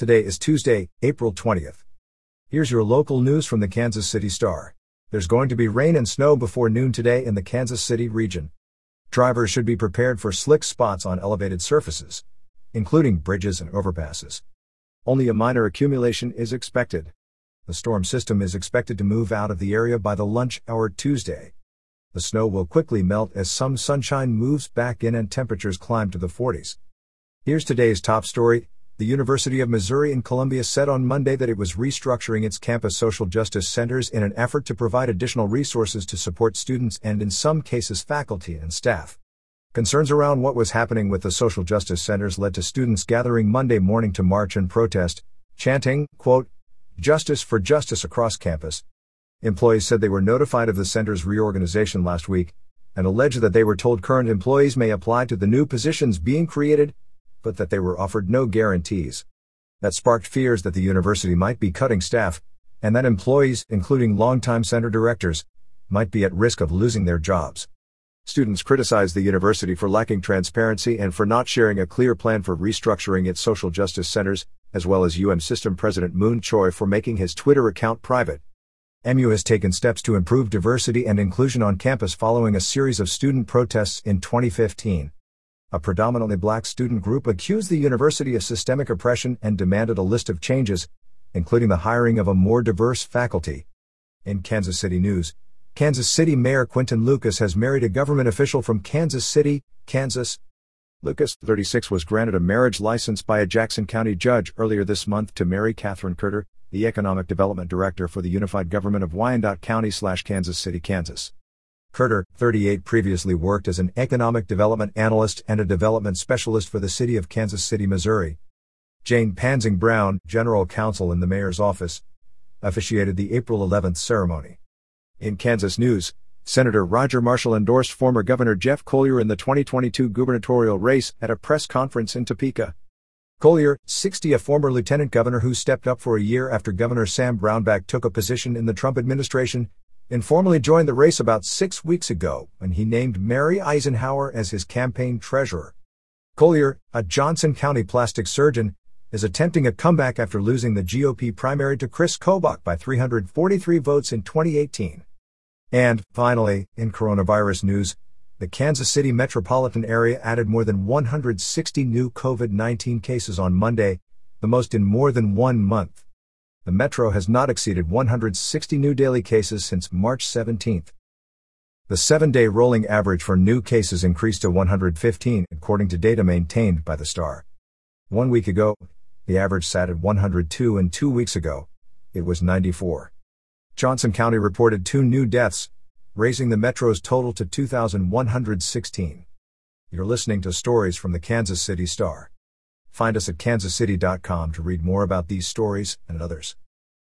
Today is Tuesday, April 20th. Here's your local news from the Kansas City Star. There's going to be rain and snow before noon today in the Kansas City region. Drivers should be prepared for slick spots on elevated surfaces, including bridges and overpasses. Only a minor accumulation is expected. The storm system is expected to move out of the area by the lunch hour Tuesday. The snow will quickly melt as some sunshine moves back in and temperatures climb to the 40s. Here's today's top story. The University of Missouri in Columbia said on Monday that it was restructuring its campus social justice centers in an effort to provide additional resources to support students and, in some cases, faculty and staff. Concerns around what was happening with the social justice centers led to students gathering Monday morning to march and protest, chanting, quote, Justice for Justice across campus. Employees said they were notified of the center's reorganization last week and alleged that they were told current employees may apply to the new positions being created but that they were offered no guarantees. That sparked fears that the university might be cutting staff, and that employees, including longtime center directors, might be at risk of losing their jobs. Students criticized the university for lacking transparency and for not sharing a clear plan for restructuring its social justice centers, as well as UM System President Mun Choi for making his Twitter account private. MU has taken steps to improve diversity and inclusion on campus following a series of student protests in 2015 a predominantly black student group accused the university of systemic oppression and demanded a list of changes, including the hiring of a more diverse faculty. In Kansas City news, Kansas City Mayor Quinton Lucas has married a government official from Kansas City, Kansas. Lucas, 36, was granted a marriage license by a Jackson County judge earlier this month to marry Katherine Carttar, the Economic Development Director for the Unified Government of Wyandotte County slash Kansas City, Kansas. Carttar, 38, previously worked as an economic development analyst and a development specialist for the city of Kansas City, Missouri. Jane Pansing Brown, general counsel in the mayor's office, officiated the April 11th ceremony. In Kansas news, Senator Roger Marshall endorsed former Governor Jeff Colyer in the 2022 gubernatorial race at a press conference in Topeka. Colyer, 60, a former lieutenant governor who stepped up for a year after Governor Sam Brownback took a position in the Trump administration, informally joined the race about six weeks ago when he named Mary Eisenhower as his campaign treasurer. Colyer, a Johnson County plastic surgeon, is attempting a comeback after losing the GOP primary to Chris Kobach by 343 votes in 2018. And, finally, in coronavirus news, the Kansas City metropolitan area added more than 160 new COVID 19 cases on Monday, the most in more than one month the metro has not exceeded 160 new daily cases since March 17. The seven day rolling average for new cases increased to 115, according to data maintained by the Star. One week ago, the average sat at 102, and two weeks ago, it was 94. Johnson County reported two new deaths, raising the metro's total to 2,116. You're listening to stories from the Kansas City Star. Find us at kansascity.com to read more about these stories and others.